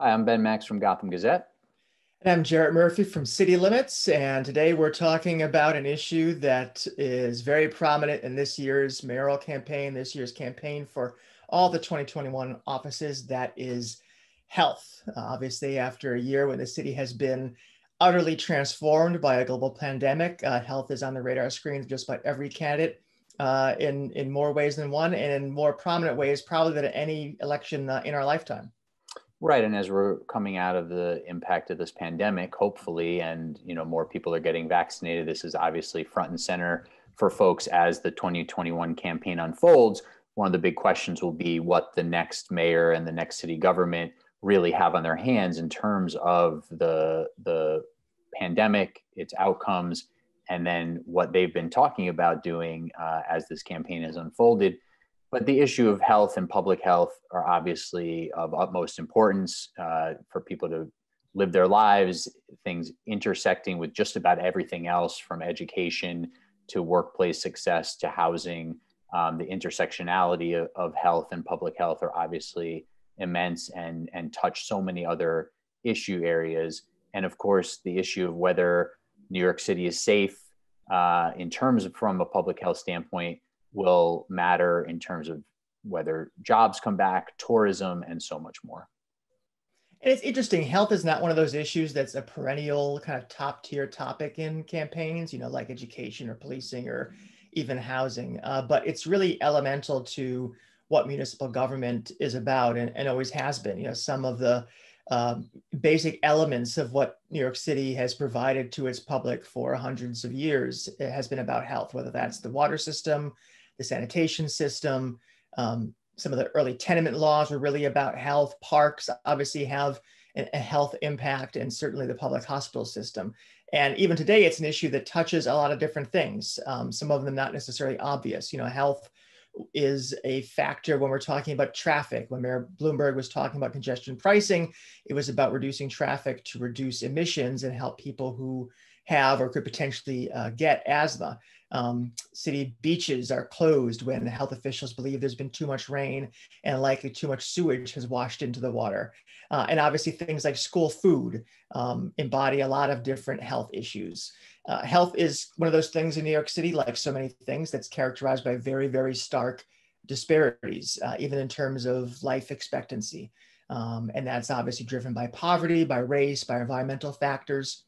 Hi, I'm Ben Max from Gotham Gazette. And I'm Jarrett Murphy from City Limits. And today we're talking about an issue that is very prominent in this year's mayoral campaign, this year's campaign for all the 2021 offices that is health. Obviously, after a year when the city has been utterly transformed by a global pandemic, uh, health is on the radar screen just about every candidate. Uh, in in more ways than one, and in more prominent ways, probably than any election uh, in our lifetime. Right, and as we're coming out of the impact of this pandemic, hopefully, and you know more people are getting vaccinated, this is obviously front and center for folks as the 2021 campaign unfolds. One of the big questions will be what the next mayor and the next city government really have on their hands in terms of the the pandemic, its outcomes, and then what they've been talking about doing uh, as this campaign has unfolded but the issue of health and public health are obviously of utmost importance uh, for people to live their lives, things intersecting with just about everything else from education to workplace success to housing. Um, the intersectionality of, of, health and public health are obviously immense and, and touch so many other issue areas. And of course, the issue of whether New York City is safe uh, in terms of from a public health standpoint will matter in terms of whether jobs come back, tourism, and so much more. And it's interesting. Health is not one of those issues that's a perennial kind of top tier topic in campaigns, you know, like education or policing or even housing. Uh, but it's really elemental to what municipal government is about and, and always has been. You know, some of the um, basic elements of what New York City has provided to its public for hundreds of years has been about health, whether that's the water system, the sanitation system. Um, some of the early tenement laws were really about health. Parks obviously have a health impact, and certainly the public hospital system. And even today, it's an issue that touches a lot of different things. Um, some of them not necessarily obvious. You know, health is a factor when we're talking about traffic. When Mayor Bloomberg was talking about congestion pricing, it was about reducing traffic to reduce emissions and help people who have or could potentially uh, get asthma. Um, city beaches are closed when health officials believe there's been too much rain and likely too much sewage has washed into the water. Uh, and obviously, things like school food um, embody a lot of different health issues. Uh, health is one of those things in New York City, like so many things, that's characterized by very, very stark disparities, uh, even in terms of life expectancy. Um, and that's obviously driven by poverty, by race, by environmental factors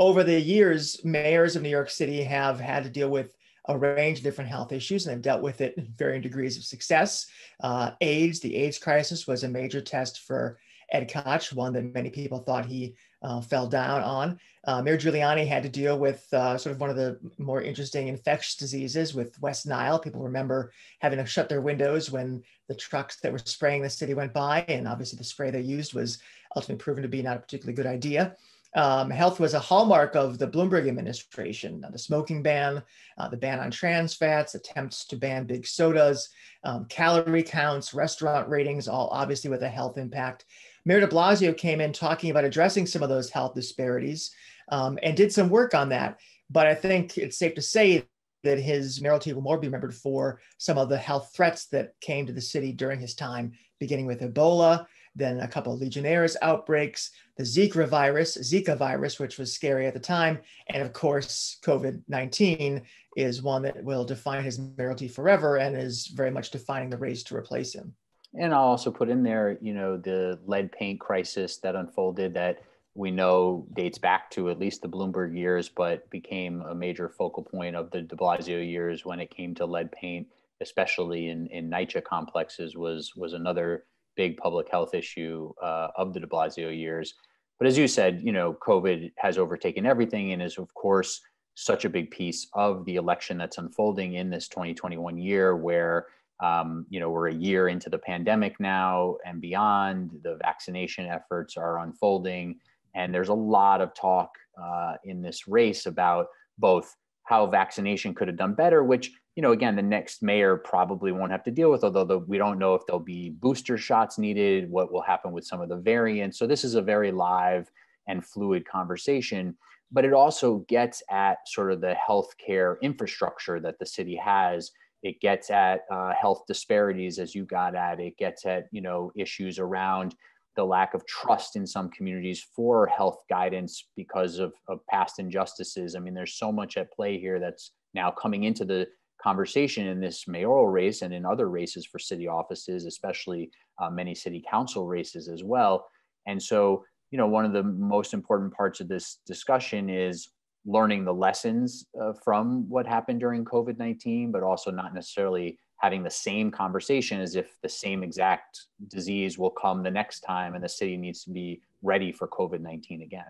over the years, mayors of New York City have had to deal with a range of different health issues and they've dealt with it in varying degrees of success. Uh, AIDS, the AIDS crisis was a major test for Ed Koch, one that many people thought he uh, fell down on. Uh, Mayor Giuliani had to deal with uh, sort of one of the more interesting infectious diseases with West Nile. People remember having to shut their windows when the trucks that were spraying the city went by, and obviously the spray they used was ultimately proven to be not a particularly good idea. Um, health was a hallmark of the Bloomberg administration. the smoking ban, uh, the ban on trans fats, attempts to ban big sodas, um, calorie counts, restaurant ratings, all obviously with a health impact. Mayor de Blasio came in talking about addressing some of those health disparities um, and did some work on that. But I think it's safe to say that his mayoralty will more be remembered for some of the health threats that came to the city during his time, beginning with Ebola, then a couple of Legionnaires outbreaks, the Zika virus, Zika virus, which was scary at the time, and of course, COVID 19 is one that will define his mayoralty forever and is very much defining the race to replace him. And I'll also put in there, you know, the lead paint crisis that unfolded that we know dates back to at least the Bloomberg years, but became a major focal point of the de Blasio years when it came to lead paint, especially in, in NYCHA complexes, was, was another big public health issue uh, of the de Blasio years. But as you said, you know, COVID has overtaken everything and is, of course, such a big piece of the election that's unfolding in this 2021 year, where um, you know we're a year into the pandemic now and beyond. The vaccination efforts are unfolding, and there's a lot of talk uh, in this race about both how vaccination could have done better, which you know, again, the next mayor probably won't have to deal with, although the, we don't know if there'll be booster shots needed, what will happen with some of the variants. So this is a very live and fluid conversation, but it also gets at sort of the healthcare infrastructure that the city has. It gets at uh, health disparities, as you got at. It gets at you know issues around the lack of trust in some communities for health guidance because of, of past injustices. I mean, there's so much at play here that's now coming into the conversation in this mayoral race and in other races for city offices, especially uh, many city council races as well. And so, you know, one of the most important parts of this discussion is learning the lessons uh, from what happened during COVID 19, but also not necessarily having the same conversation as if the same exact disease will come the next time and the city needs to be ready for COVID 19 again.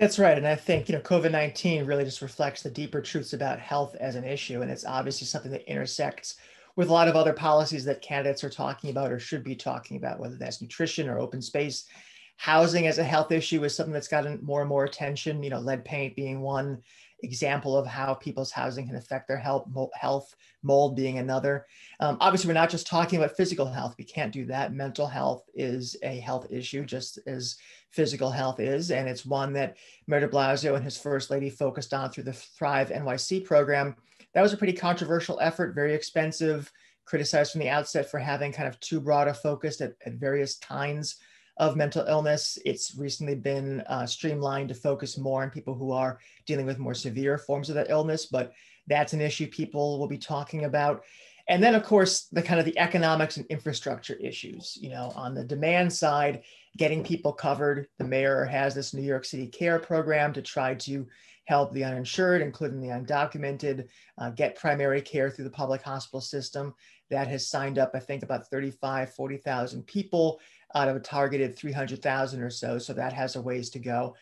That's right. And I think, you know, COVID 19 really just reflects the deeper truths about health as an issue. And it's obviously something that intersects with a lot of other policies that candidates are talking about or should be talking about, whether that's nutrition or open space. Housing as a health issue is something that's gotten more and more attention, you know, lead paint being one example of how people's housing can affect their health, health mold being another. Um, obviously, we're not just talking about physical health. We can't do that. Mental health is a health issue, just as physical health is. And it's one that Mayor de Blasio and his first lady focused on through the Thrive NYC program. That was a pretty controversial effort, very expensive, criticized from the outset for having kind of too broad a focus at, at various kinds of mental illness. It's recently been uh, streamlined to focus more on people who are dealing with more severe forms of that illness, but that's an issue people will be talking about. And then, of course, the kind of the economics and infrastructure issues. You know, on the demand side, getting people covered. The mayor has this New York City Care program to try to help the uninsured, including the undocumented, uh, get primary care through the public hospital system. That has signed up, I think, about 35, 40,000 people out of a targeted 300,000 or so. So that has a ways to go.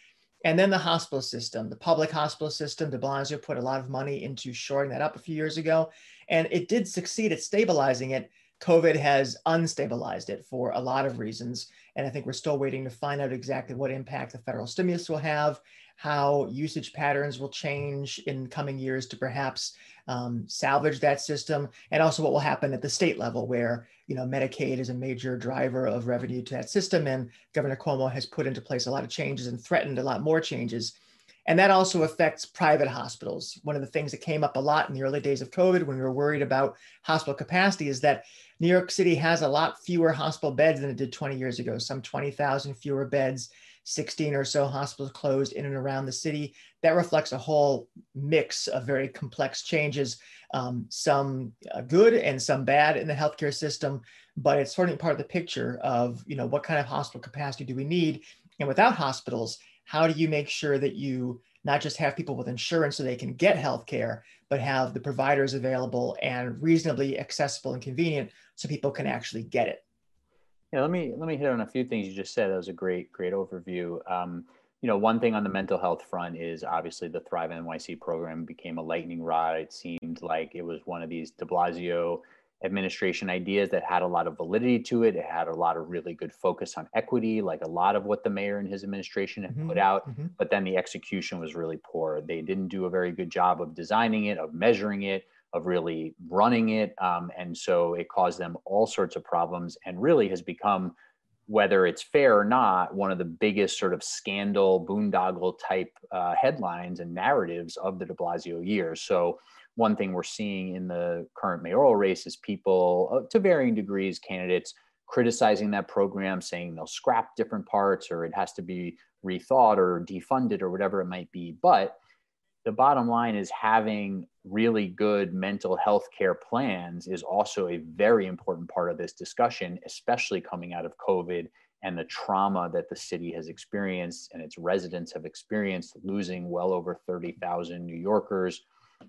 And then the hospital system, the public hospital system, de Blasio put a lot of money into shoring that up a few years ago. And it did succeed at stabilizing it. COVID has unstabilized it for a lot of reasons. And I think we're still waiting to find out exactly what impact the federal stimulus will have, how usage patterns will change in coming years to perhaps um, salvage that system, and also what will happen at the state level, where you know Medicaid is a major driver of revenue to that system, and Governor Cuomo has put into place a lot of changes and threatened a lot more changes. And that also affects private hospitals. One of the things that came up a lot in the early days of COVID when we were worried about hospital capacity is that New York City has a lot fewer hospital beds than it did 20 years ago, some 20,000 fewer beds 16 or so hospitals closed in and around the city. That reflects a whole mix of very complex changes, um, some uh, good and some bad in the healthcare system, but it's certainly part of the picture of, you know, what kind of hospital capacity do we need? And without hospitals, how do you make sure that you not just have people with insurance so they can get healthcare, but have the providers available and reasonably accessible and convenient so people can actually get it? Yeah, let me let me hit on a few things you just said. That was a great great overview. Um, you know, one thing on the mental health front is obviously the Thrive NYC program became a lightning rod. It seemed like it was one of these De Blasio administration ideas that had a lot of validity to it. It had a lot of really good focus on equity, like a lot of what the mayor and his administration had mm-hmm. put out. Mm-hmm. But then the execution was really poor. They didn't do a very good job of designing it, of measuring it, of really running it. Um, and so it caused them all sorts of problems and really has become, whether it's fair or not, one of the biggest sort of scandal, boondoggle type uh, headlines and narratives of the de Blasio years. So, one thing we're seeing in the current mayoral race is people, uh, to varying degrees, candidates criticizing that program, saying they'll scrap different parts or it has to be rethought or defunded or whatever it might be. But the bottom line is having really good mental health care plans is also a very important part of this discussion, especially coming out of COVID and the trauma that the city has experienced and its residents have experienced, losing well over 30,000 New Yorkers.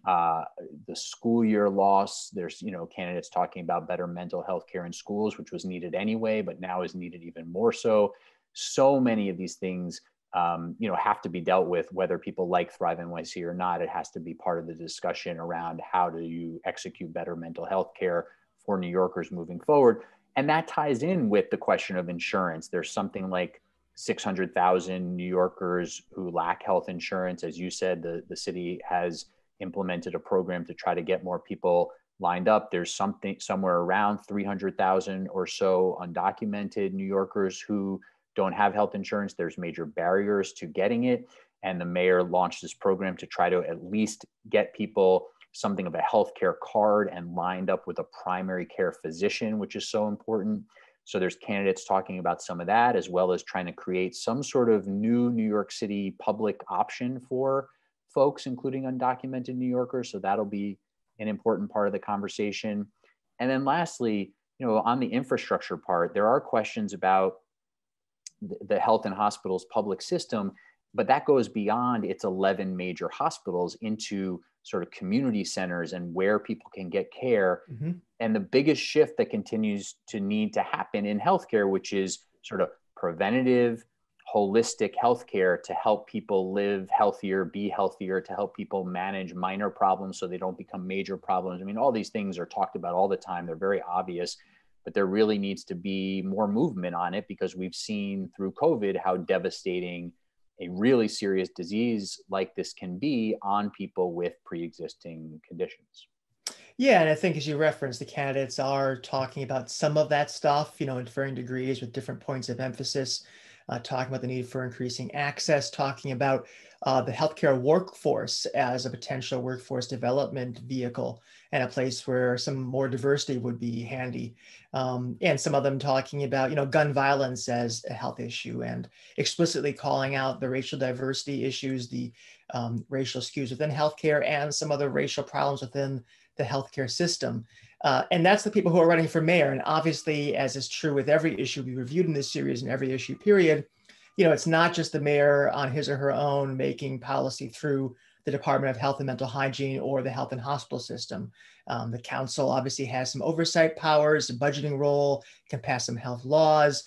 Uh, the school year loss, there's, you know, candidates talking about better mental health care in schools, which was needed anyway, but now is needed even more so. So many of these things um, you know, have to be dealt with whether people like Thrive NYC or not. It has to be part of the discussion around how do you execute better mental health care for New Yorkers moving forward. And that ties in with the question of insurance. There's something like 600,000 New Yorkers who lack health insurance. As you said, the, the city has implemented a program to try to get more people lined up. There's something somewhere around 300,000 or so undocumented New Yorkers who don't have health insurance, there's major barriers to getting it. And the mayor launched this program to try to at least get people something of a healthcare card and lined up with a primary care physician, which is so important. So there's candidates talking about some of that, as well as trying to create some sort of new New York City public option for folks, including undocumented New Yorkers. So that'll be an important part of the conversation. And then lastly, you know, on the infrastructure part, there are questions about the health and hospitals public system, but that goes beyond its 11 major hospitals into sort of community centers and where people can get care. Mm-hmm. And the biggest shift that continues to need to happen in healthcare, which is sort of preventative, holistic healthcare to help people live healthier, be healthier, to help people manage minor problems so they don't become major problems. I mean, all these things are talked about all the time, they're very obvious. But there really needs to be more movement on it because we've seen through COVID how devastating a really serious disease like this can be on people with pre-existing conditions. Yeah, and I think as you referenced, the candidates are talking about some of that stuff, you know, in varying degrees with different points of emphasis, uh, talking about the need for increasing access, talking about uh, the healthcare workforce as a potential workforce development vehicle and a place where some more diversity would be handy. Um, and some of them talking about, you know, gun violence as a health issue and explicitly calling out the racial diversity issues, the um, racial skews within healthcare, and some other racial problems within the healthcare system. Uh, and that's the people who are running for mayor. And obviously, as is true with every issue we reviewed in this series and every issue period, you know, it's not just the mayor on his or her own making policy through the Department of Health and Mental Hygiene or the health and hospital system. Um, the council obviously has some oversight powers, a budgeting role, can pass some health laws,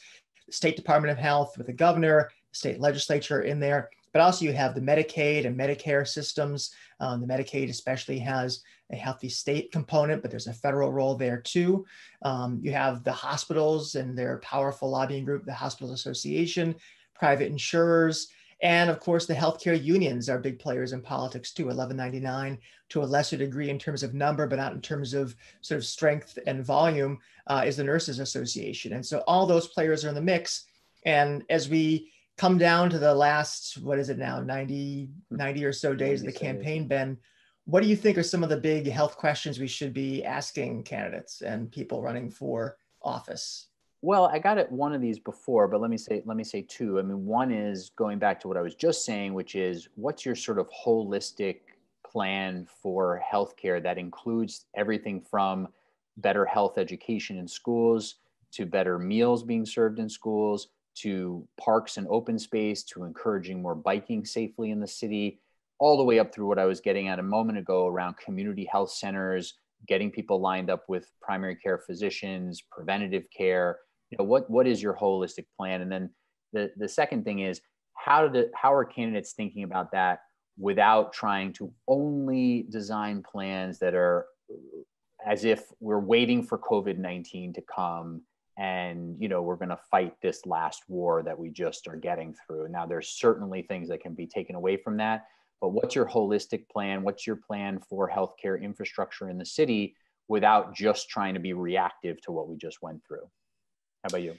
the State Department of Health with the governor, the state legislature in there. But also you have the Medicaid and Medicare systems. Um, the Medicaid especially has a healthy state component, but there's a federal role there too. Um, you have the hospitals and their powerful lobbying group, the Hospitals Association, private insurers, and of course, the healthcare unions are big players in politics too. 1199 to a lesser degree in terms of number, but not in terms of sort of strength and volume, uh, is the Nurses Association. And so all those players are in the mix. And as we come down to the last, what is it now, 90, 90 or so days of the campaign, Ben, what do you think are some of the big health questions we should be asking candidates and people running for office? Well, I got it one of these before, but let me say let me say two. I mean, one is going back to what I was just saying, which is what's your sort of holistic plan for healthcare that includes everything from better health education in schools to better meals being served in schools to parks and open space to encouraging more biking safely in the city all the way up through what I was getting at a moment ago around community health centers getting people lined up with primary care physicians preventative care you know what what is your holistic plan? And then the the second thing is how did it, how are candidates thinking about that without trying to only design plans that are as if we're waiting for covid-19 to come and you know we're going to fight this last war that we just are getting through? Now there's certainly things that can be taken away from that but what's your holistic plan? What's your plan for healthcare infrastructure in the city without just trying to be reactive to what we just went through how about you?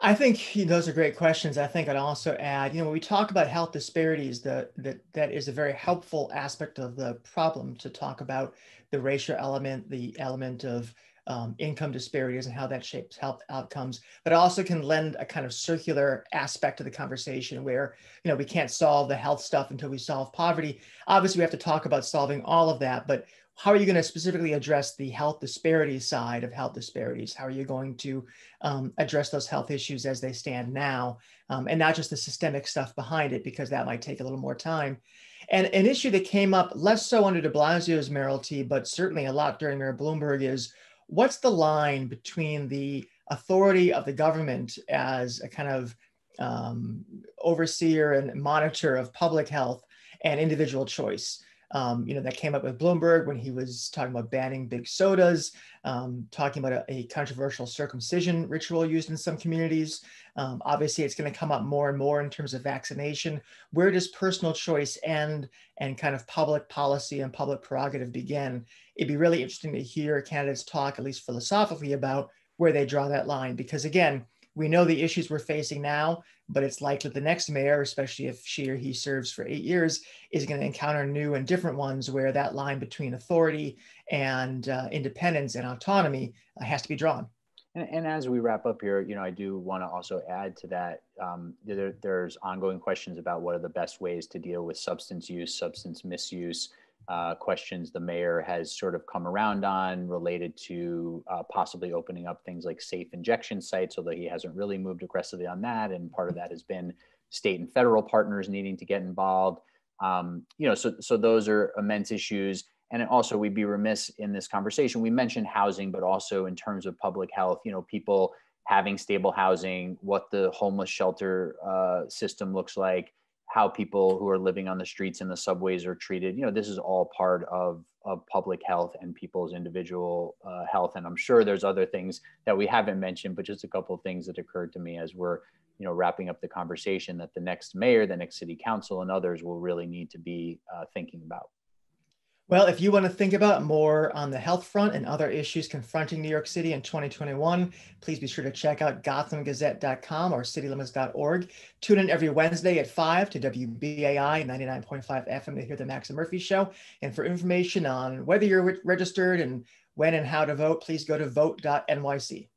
I think those are great questions. I think I'd also add, you know, when we talk about health disparities, that that that is a very helpful aspect of the problem to talk about the racial element, the element of um, income disparities and how that shapes health outcomes, but it also can lend a kind of circular aspect to the conversation where, you know, we can't solve the health stuff until we solve poverty. Obviously, we have to talk about solving all of that, but how are you going to specifically address the health disparities side of health disparities? How are you going to um, address those health issues as they stand now, um, and not just the systemic stuff behind it, because that might take a little more time. And an issue that came up less so under de Blasio's mayoralty, but certainly a lot during Mayor Bloomberg is what's the line between the authority of the government as a kind of um, overseer and monitor of public health and individual choice? Um, you know, that came up with Bloomberg when he was talking about banning big sodas, um, talking about a, a, controversial circumcision ritual used in some communities. Um, obviously, it's going to come up more and more in terms of vaccination. Where does personal choice end and kind of public policy and public prerogative begin? It'd be really interesting to hear candidates talk, at least philosophically, about where they draw that line. Because again, we know the issues we're facing now, but it's likely the next mayor, especially if she or he serves for eight years, is going to encounter new and different ones where that line between authority and uh, independence and autonomy uh, has to be drawn. And, and, as we wrap up here, you know, I do want to also add to that. Um, there, there's ongoing questions about what are the best ways to deal with substance use, substance misuse. Uh, questions the mayor has sort of come around on related to uh, possibly opening up things like safe injection sites, although he hasn't really moved aggressively on that. And part of that has been state and federal partners needing to get involved. Um, you know, so so those are immense issues. And also, we'd be remiss in this conversation. We mentioned housing, but also in terms of public health, you know, people having stable housing, what the homeless shelter uh, system looks like, how people who are living on the streets and the subways are treated. You know, this is all part of, of public health and people's individual uh, health. And I'm sure there's other things that we haven't mentioned, but just a couple of things that occurred to me as we're, you know, wrapping up the conversation that the next mayor, the next city council, and others will really need to be uh, thinking about. Well, if you want to think about more on the health front and other issues confronting New York City in 2021, please be sure to check out gothamgazette.com or citylimits.org. Tune in every Wednesday at 5 to WBAI 99.5 FM to hear the Max and Murphy Show. And for information on whether you're registered and when and how to vote, please go to vote.nyc.